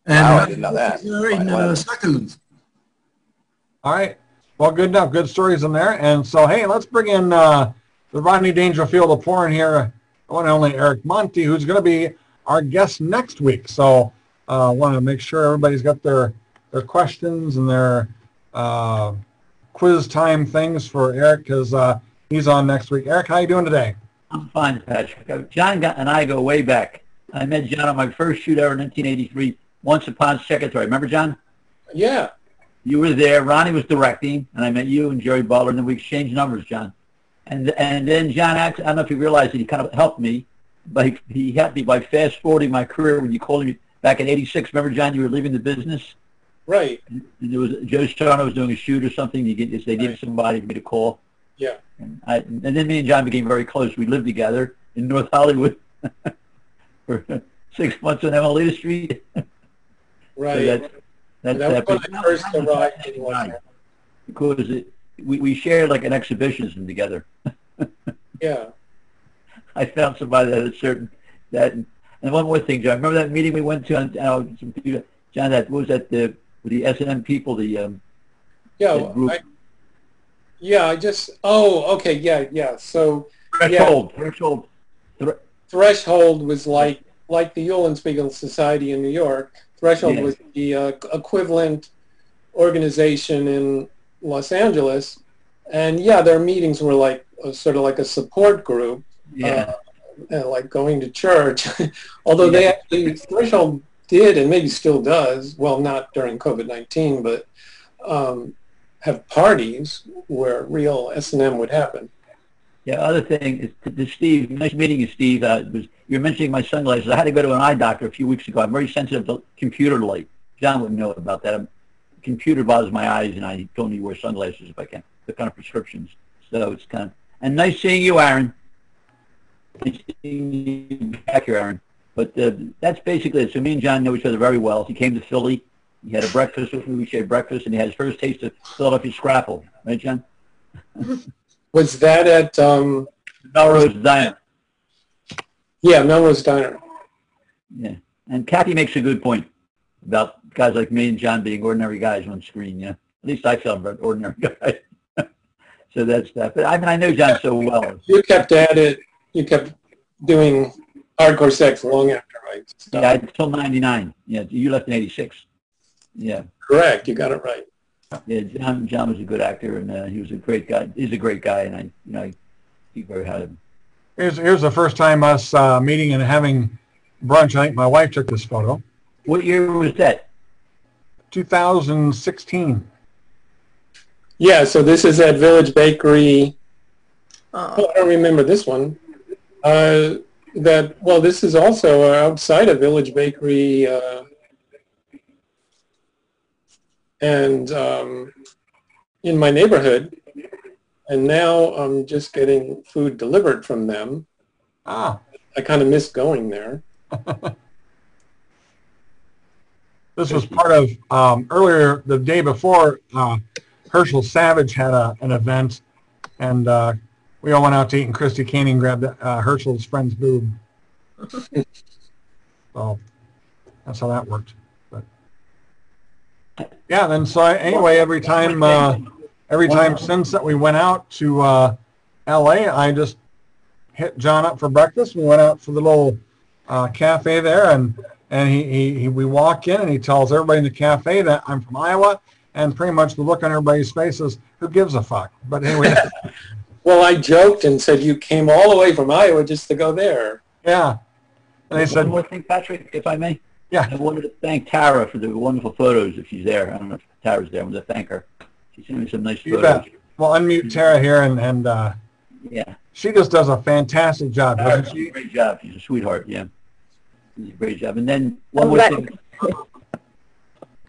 And Wow, I uh, didn't know that. In uh, Scotland. All right. Well, good enough. Good stories in there. And so, hey, let's bring in uh, the Rodney Dangerfield of porn here, one and only Eric Monti, who's going to be our guest next week. So I uh, want to make sure everybody's got their, their questions and their uh, quiz time things for Eric because uh, he's on next week. Eric, how you doing today? I'm fine, Patrick. John and I go way back. I met John on my first shoot ever in 1983, Once Upon Secretary. Remember, John? Yeah. You were there. Ronnie was directing, and I met you and Jerry Butler, and then we exchanged numbers, John. And and then John, I don't know if you realized that he kind of helped me, but he helped me by fast forwarding my career when you called me back in '86. Remember, John, you were leaving the business. Right. And there was Joe Sarno was doing a shoot or something. You get they needed somebody for me to call. Yeah. And, I, and then me and John became very close. We lived together in North Hollywood *laughs* for six months on Emily Street. *laughs* right. So that's, that's that was when I first arrived in Because it, we, we shared like an exhibitionism together. *laughs* yeah. I found somebody that had a certain that and one more thing, John. Remember that meeting we went to on John? That was at the the S and M people. The um, yeah, I, yeah. I just oh okay yeah yeah. So threshold yeah, threshold threshold was like like the Eulenspiegel Society in New York. Threshold yes. was the uh, equivalent organization in Los Angeles, and yeah, their meetings were like a, sort of like a support group, yeah, uh, like going to church. *laughs* Although yeah. they actually Threshold did and maybe still does, well, not during COVID nineteen, but um, have parties where real S and M would happen. Yeah, other thing is to, to Steve. Nice meeting you, Steve. Uh, was you were mentioning my sunglasses. I had to go to an eye doctor a few weeks ago. I'm very sensitive to computer light. John wouldn't know about that. I'm, computer bothers my eyes, and I don't need to wear sunglasses if I can. The kind of prescriptions. So it's kind of and nice seeing you, Aaron. Nice seeing you back here, Aaron. But uh, that's basically it. So me and John know each other very well. He came to Philly. He had a breakfast with me. We shared breakfast, and he had his first taste of Philadelphia scrapple. Right, John? *laughs* Was that at um, Melrose Diner? Yeah, Melrose Diner. Yeah, and Kathy makes a good point about guys like me and John being ordinary guys on screen. Yeah, at least I felt like an ordinary *laughs* guy. so that's that. But I mean, I know John so well. You kept at it. You kept doing hardcore sex long after, right? So. Yeah, until '99. Yeah, you left in '86. Yeah. Correct. You got it right. Yeah, John, John was a good actor, and uh, he was a great guy. He's a great guy, and I, you know, I speak very highly of him. Here's, here's the first time us uh, meeting and having brunch. I think my wife took this photo. What year was that? 2016. Yeah, so this is at Village Bakery. Oh, I don't remember this one. Uh, that well, this is also outside of Village Bakery, uh, and um, in my neighborhood. And now I'm just getting food delivered from them. Ah. I kind of miss going there. *laughs* This was part of um, earlier the day before. Uh, Herschel Savage had a, an event, and uh, we all went out to eat, and Christy Canyon grabbed uh, Herschel's friend's boob. *laughs* so that's how that worked. But yeah, then so I, anyway, every time uh, every time since that we went out to uh, L.A., I just hit John up for breakfast. We went out for the little uh, cafe there, and and he, he, he, we walk in and he tells everybody in the cafe that I'm from Iowa, and pretty much the look on everybody's faces, who gives a fuck? But anyway. *laughs* well, I joked and said you came all the way from Iowa just to go there. Yeah. And they said, one more thing, Patrick, if I may. Yeah. I wanted to thank Tara for the wonderful photos. If she's there, I don't know if Tara's there. I want to thank her. She sent me some nice you photos. Bet. Well, unmute Tara here, and and uh, yeah, she just does a fantastic job, doesn't she? Great job. She's a sweetheart. Yeah She's a great job. And then one more thing.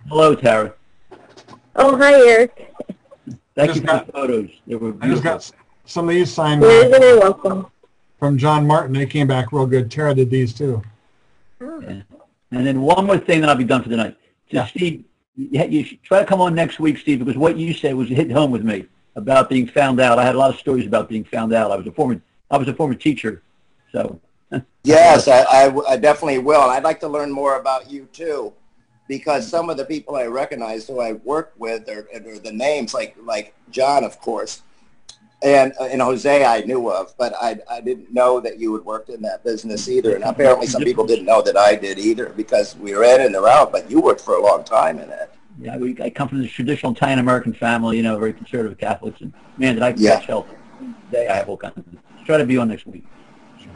Hello, Tara. Oh, hi, Eric. Thank you for got, the photos. They were I just got some of these signed You're very welcome. from John Martin. They came back real good. Tara did these too. Yeah. And then one more thing, then I'll be done for tonight. night. So yeah. Steve, you should try to come on next week, Steve, because what you said was hit home with me about being found out. I had a lot of stories about being found out. I was a former, I was a former teacher, so *laughs* yes, I, I, I, definitely will. I'd like to learn more about you too, because some of the people I recognize who I work with are, are the names like like John, of course. And and Jose I knew of, but I I didn't know that you had worked in that business either. And apparently some people didn't know that I did either because we were in and they're out. But you worked for a long time in it. Yeah, we, I come from this traditional Italian American family, you know, very conservative Catholics, and man, did I Yeah. catch help. Today I have all kinds of. Try to be on next week.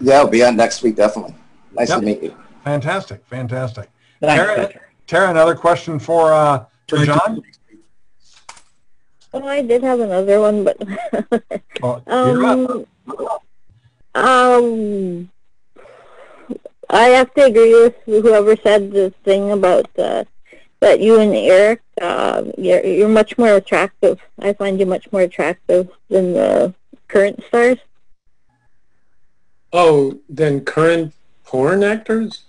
Yeah, I'll be on next week definitely. Nice Yep. to meet you. Fantastic, fantastic. Thanks, Tara, Tara, another question for uh, for John. Oh, I did have another one, but *laughs* Oh, *laughs* um, um, I have to agree with whoever said this thing about uh, that you and Eric, uh, you're, you're much more attractive. I find you much more attractive than the current stars. Oh, then current porn actors?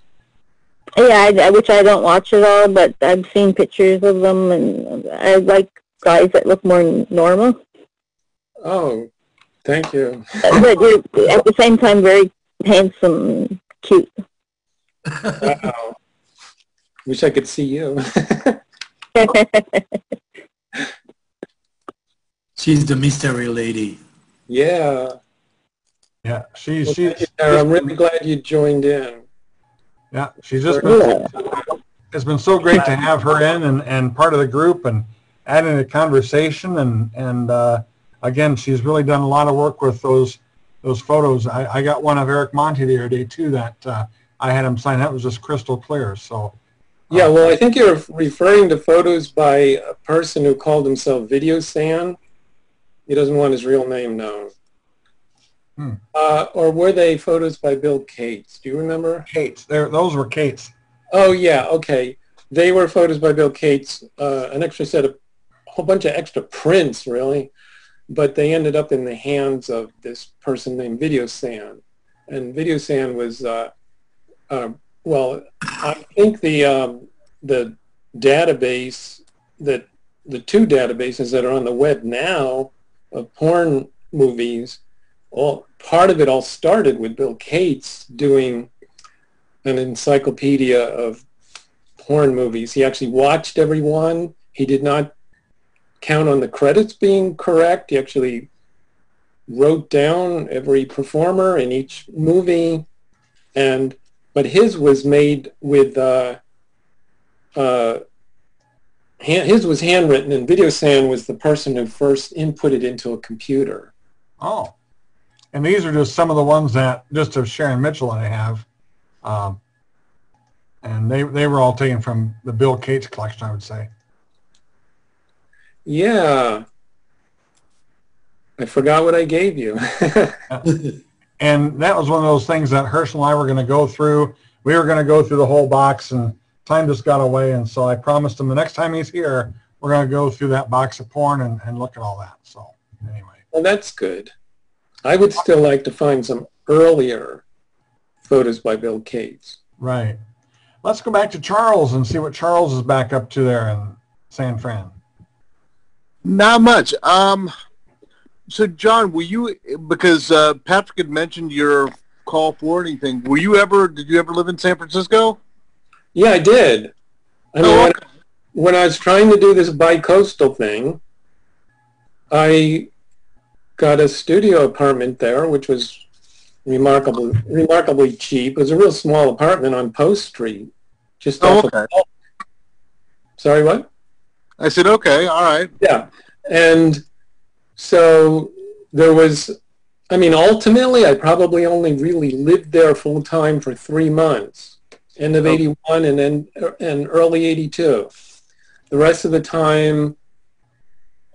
Yeah, I, which I don't watch at all, but I've seen pictures of them, and I like guys that look more normal. Oh, thank you. but you're at the same time very handsome, cute. Wow. Wish I could see you. *laughs* She's the mystery lady. yeah. Yeah, she's Well, she's thank. I'm really glad you joined in. yeah she's just been, it's been so great to have her in and, and part of the group and adding the conversation and and uh, again she's really done a lot of work with those those photos. I, I got one of Eric Monti the other day too that uh, I had him sign. That was just crystal clear. So Yeah, well, I think you're referring to photos by a person who called himself Video San. He doesn't want his real name known. Hmm. Uh, or were they photos by Bill Cates? Do you remember? Kate's there those were Kate's. Oh, yeah, okay. They were photos by Bill Cates, uh, an extra set of, a whole bunch of extra prints, really. But they ended up in the hands of this person named Video San. And Video San was, uh, uh, well, I think the, um, the database that, the two databases that are on the web now of porn movies, all part of it all started with Bill Cates doing an encyclopedia of porn movies. He actually watched every one. He did not count on the credits being correct. He actually wrote down every performer in each movie, and but his was made with uh, uh, his was handwritten, and Video San was the person who first inputted into a computer. Oh, and these are just some of the ones that just of Sharon Mitchell that I have, um, and they they were all taken from the Bill Cates collection, I would say. Yeah. I forgot what I gave you. *laughs* And that was one of those things that Herschel and I were going to go through. We were going to go through the whole box, and time just got away. And so I promised him the next time he's here, we're going to go through that box of porn and, and look at all that. So anyway, well, that's good. I would still like to find some earlier photos by Bill Cates. right. Let's go back to Charles and see what Charles is back up to there in San Fran. Not much. Um, so John, were you because uh, Patrick had mentioned your call forwarding thing? Were you ever? Did you ever live in San Francisco? Yeah, I did. I mean, Oh, when, when I was trying to do this bi-coastal thing, I got a studio apartment there, which was remarkably remarkably cheap. It was a real small apartment on Post Street, just Oh, off of- okay. Sorry, what? I said, okay, all right. Yeah. And so there was, I mean, ultimately, I probably only really lived there full time for three months, end of Oh. 81 and then and early 82. The rest of the time,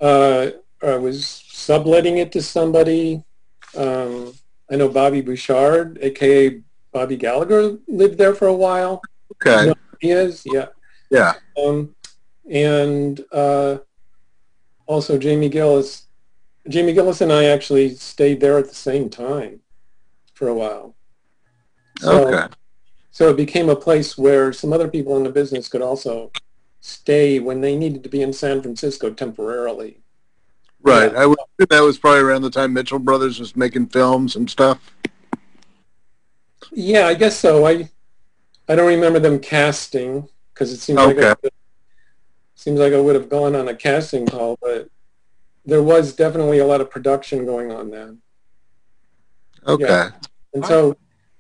uh, I was subletting it to somebody. Um, I know Bobby Bouchard, aka Bobby Gallagher, lived there for a while. Okay. No, he is, yeah. Yeah. Um, and uh, also Jamie Gillis. Jamie Gillis and I actually stayed there at the same time for a while. So, Okay. So it became a place where some other people in the business could also stay when they needed to be in San Francisco temporarily. Right. Yeah. I would think that was probably around the time Mitchell Brothers was making films and stuff. Yeah, I guess so. I I don't remember them casting because it seems like Okay. Seems like I would have gone on a casting call, but there was definitely a lot of production going on then. Okay. Yeah. And so,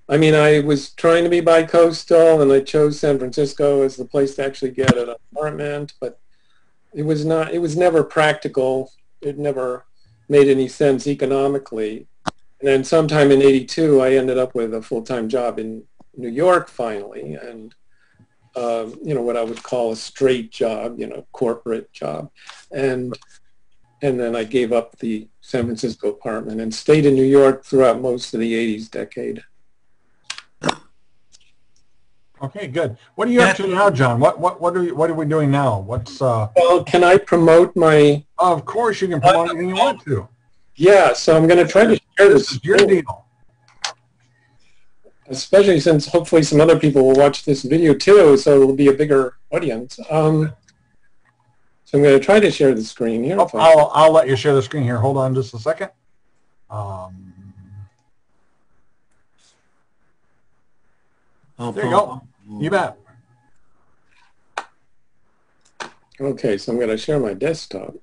I mean, I was trying to be bi-coastal, and I chose San Francisco as the place to actually get an apartment, but it was not. It was never practical. It never made any sense economically. And then sometime in '82, I ended up with a full-time job in New York finally, and um, you know what I would call a straight job, you know, corporate job, and and then I gave up the San Francisco apartment and stayed in New York throughout most of the 80s decade. Okay, good. What are you up to now, John? What what what are you, what are we doing now? What's uh? Well, can I promote my? Of course, you can promote anything you want to. Yeah, so I'm going to try to share this. This is your deal. Especially since hopefully some other people will watch this video too, so it'll be a bigger audience. Um, so I'm going to try to share the screen here. Oh, I'll I'll let you share the screen here. Hold on just a second. Um, there you go. You bet. Okay, so I'm going to share my desktop.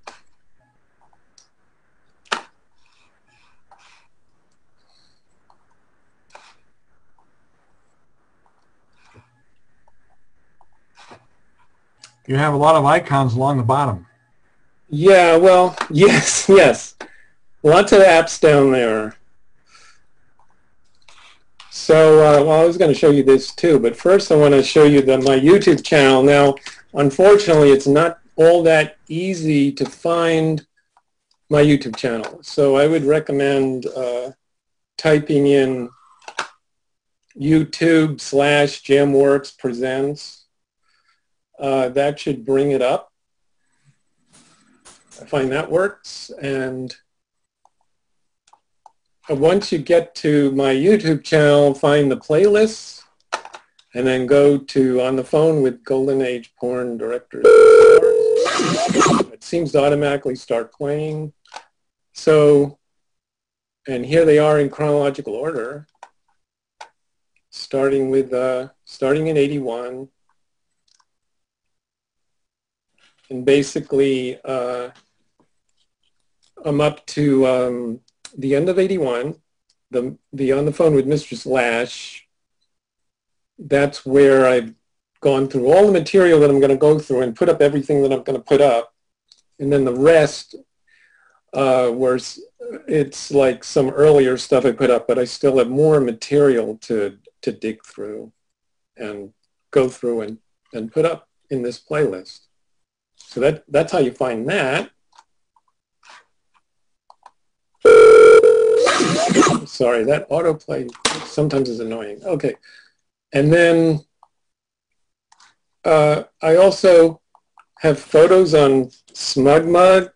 You have a lot of icons along the bottom. Yeah, well, *laughs* yes, yes. Lots of apps down there. So, uh, well, I was going to show you this too, but first I want to show you the, my YouTube channel. Now, unfortunately, it's not all that easy to find my YouTube channel. So I would recommend uh, typing in YouTube slash Jamworks Presents. Uh, that should bring it up. I find that works. And once you get to my YouTube channel, find the playlists and then go to On the Phone with Golden Age Porn Directors. It seems to automatically start playing. So, and here they are in chronological order, starting with, uh, starting in 81. And basically, uh, I'm up to um, the end of 81, the, the On the Phone with Mistress Lash, that's where I've gone through all the material that I'm going to go through and put up everything that I'm going to put up. And then the rest, uh, where it's like some earlier stuff I put up, but I still have more material to, to dig through and go through and, and put up in this playlist. So that, that's how you find that. Sorry, that autoplay sometimes is annoying. Okay. And then uh, I also have photos on SmugMug.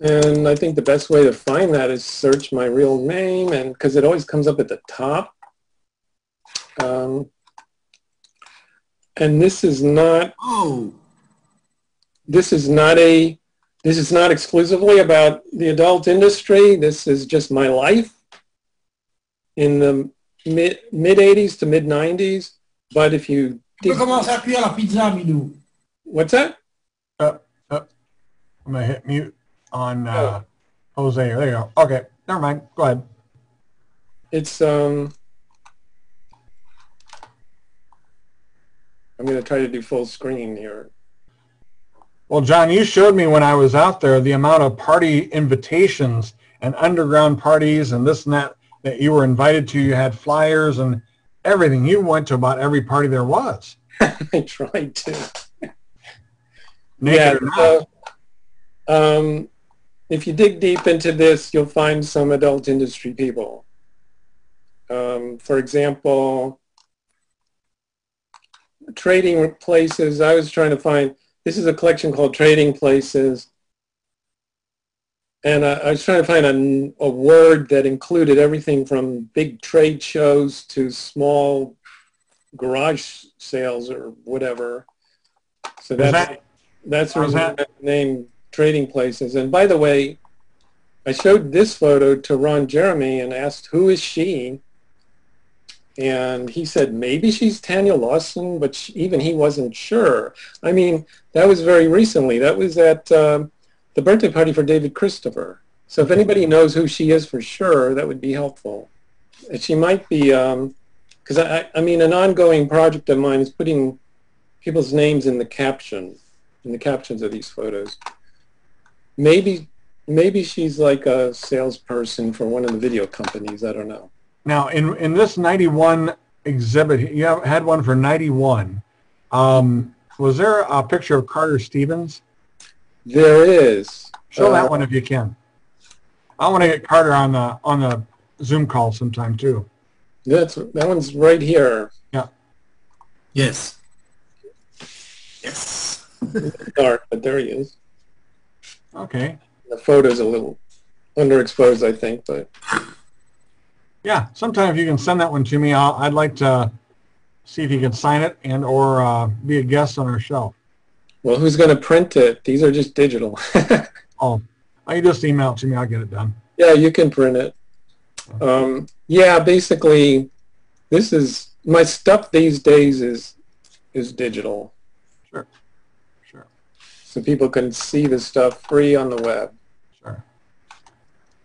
And I think the best way to find that is search my real name and because it always comes up at the top. Um, and this is not, Oh, this is not a, this is not exclusively about the adult industry. This is just my life in the mid, mid 80s to mid 90s. But if you, tu peux commencer à cuire la pizza, what's that? I'm gonna hit mute on uh, Jose. There you go. Okay, never mind. Go ahead. It's, um, I'm going to try to do full screen here. Well, John, you showed me when I was out there the amount of party invitations and underground parties and this and that that you were invited to. You had flyers and everything. You went to about every party there was. *laughs* I tried to. Naked yeah, so, um, if you dig deep into this, you'll find some adult industry people. Um, for example, trading places. I was trying to find, this is a collection called Trading Places. And I, I was trying to find a, a word that included everything from big trade shows to small garage sales or whatever. So that's, that- that's the how's that? I named Trading Places. And by the way, I showed this photo to Ron Jeremy and asked, who is she? And he said, maybe she's Tanya Lawson, but sh even he wasn't sure. I mean, that was very recently. That was at um, the birthday party for David Christopher. So if anybody knows who she is for sure, that would be helpful. She might be, because I, I mean, an ongoing project of mine is putting people's names in the caption, in the captions of these photos. Maybe, maybe she's like a salesperson for one of the video companies. I don't know. Now, in in this 91 exhibit, you have, had one for 91. Um, was there a picture of Carter Stevens? There is. Show Uh, that one if you can. I want to get Carter on the on the Zoom call sometime too. That's that one's right here. Yeah. Yes. Yes. *laughs* Dark, but there he is. Okay. The photo's a little underexposed, I think, but Yeah. Sometime if you can send that one to me, I'll, I'd like to see if you can sign it and or uh, be a guest on our show. well, who's going to print it? These are just digital. *laughs* Oh, you just email it to me. I'll get it done. Yeah, you can print it. Um, yeah, basically, this is my stuff these days is is digital, Sure. Sure. so people can see the stuff free on the web. Sure.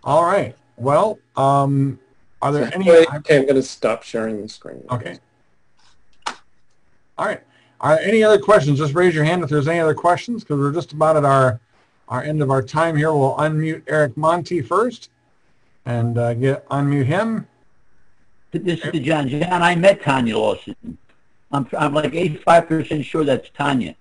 All right. Well, um, are there any? Wait, okay, I'm going to stop sharing the screen. Okay. All right. Are there any other questions? Just raise your hand if there's any other questions, because we're just about at our our end of our time here. We'll unmute Eric Monti first, and uh, get unmute him. This is John. John, I met Tanya Lawson. I'm, I'm like 85% sure that's Tanya.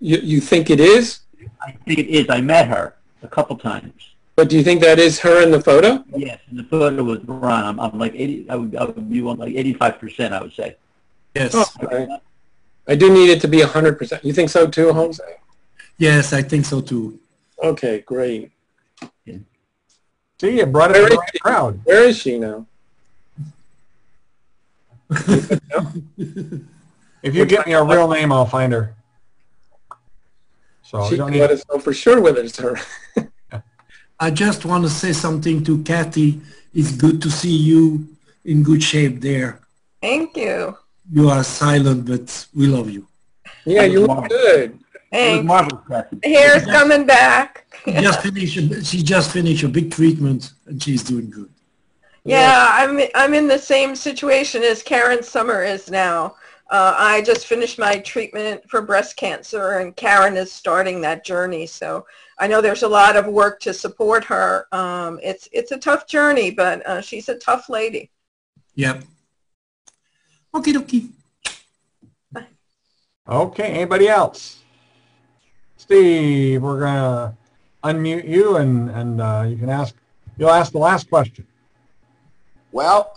You you think it is? I think it is. I met her a couple times. But do you think that is her in the photo? Yes, and the photo was Ron. I'm, I'm like 80, I would, I would be on like 85%, I would say. Yes. Oh, okay. I do need it to be 100%. You think so too, Jose? Yes, I think so too. Okay, great. See, you brought it Where to is the crowd. Where is she now? *laughs* If you get me a real name, I'll find her. So she you don't can need. let us know for sure whether it's her. *laughs* I just want to say something to Kathy. It's good to see you in good shape there. Thank you. You are silent, but we love you. Yeah, you look good. It was Thanks. marvelous, Kathy. The hair's coming back. She just finished. a- She just finished a big treatment, and she's doing good. Yeah, I'm I'm in the same situation as Karen Summer is now. Uh, I just finished my treatment for breast cancer, and Karen is starting that journey. So I know there's a lot of work to support her. Um, it's it's a tough journey, but uh, she's a tough lady. Yep. Okay, dokie. Okay. Anybody else? Steve, we're gonna unmute you, and and uh, you can ask. You'll ask the last question. Well,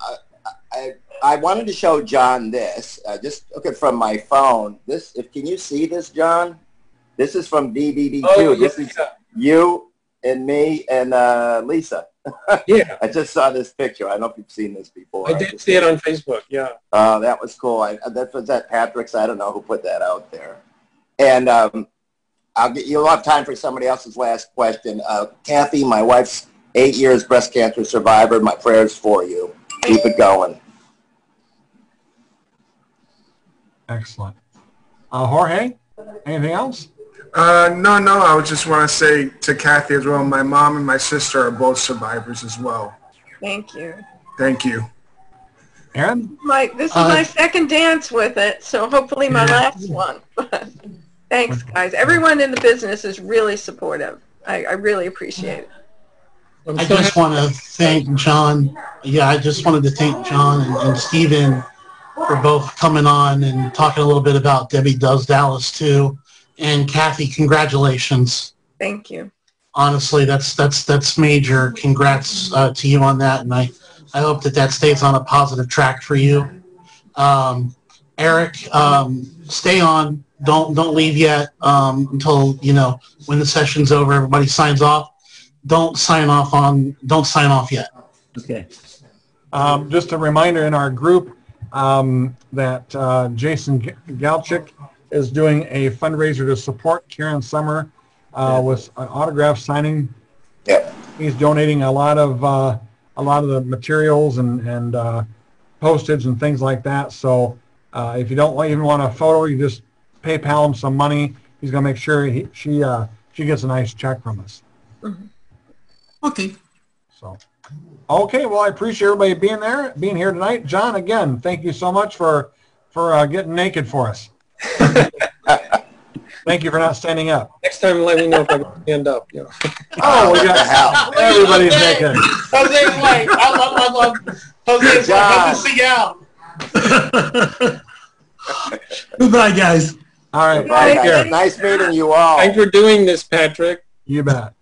I, I, I wanted to show John this. Uh, just look at from my phone. This, if can you see this, John? This is from DBD2. Oh, this is you and me and uh, Lisa. *laughs* Yeah, I just saw this picture. I don't know if you've seen this before. I did see it on Facebook. Yeah. Uh, that was cool. I, that was at Patrick's. I don't know who put that out there. And um, I'll get you'll have time for somebody else's last question. Uh, Kathy, my wife's eight years breast cancer survivor. My prayers for you. Keep it going. Excellent. Uh, Jorge, anything else? Uh, no, no. I would just want to say to Kathy as well. My mom and my sister are both survivors as well. Thank you. Thank you. Aaron? My this is Uh, my second dance with it, so hopefully my Yeah. last one. *laughs* Thanks, guys. Everyone in the business is really supportive. I, I really appreciate it. I'm I so just want to thank John. Yeah, I just wanted to thank John and, and Stephen for both coming on and talking a little bit about Debbie Does Dallas too. And Kathy, congratulations. Thank you. Honestly, that's that's that's major. Congrats uh, to you on that, and I I hope that that stays on a positive track for you. Um, Eric, um, stay on. Don't don't leave yet um, until you know when the session's over. Everybody signs off. Don't sign off on. Don't sign off yet. Okay. Um, just a reminder in our group um, that uh, Jason G- Galchik is doing a fundraiser to support Karen Summer uh, with an autograph signing. Yep. He's donating a lot of uh, a lot of the materials and and uh, postage and things like that. So uh, if you don't even want a photo, you just PayPal him some money. He's going to make sure he, she uh, she gets a nice check from us. Okay. So, okay. Well, I appreciate everybody being there, being here tonight. John, again, thank you so much for for uh, getting naked for us. Thank you for not standing up. Next time, let me know if I can stand up. You know. Oh, we got hell? everybody's naked. Jose like, I love, I love Jose's like, John. like, see out. *laughs* Goodbye, guys. All right. Bye, Take care. Nice meeting you all. Thanks for doing this, Patrick. You bet.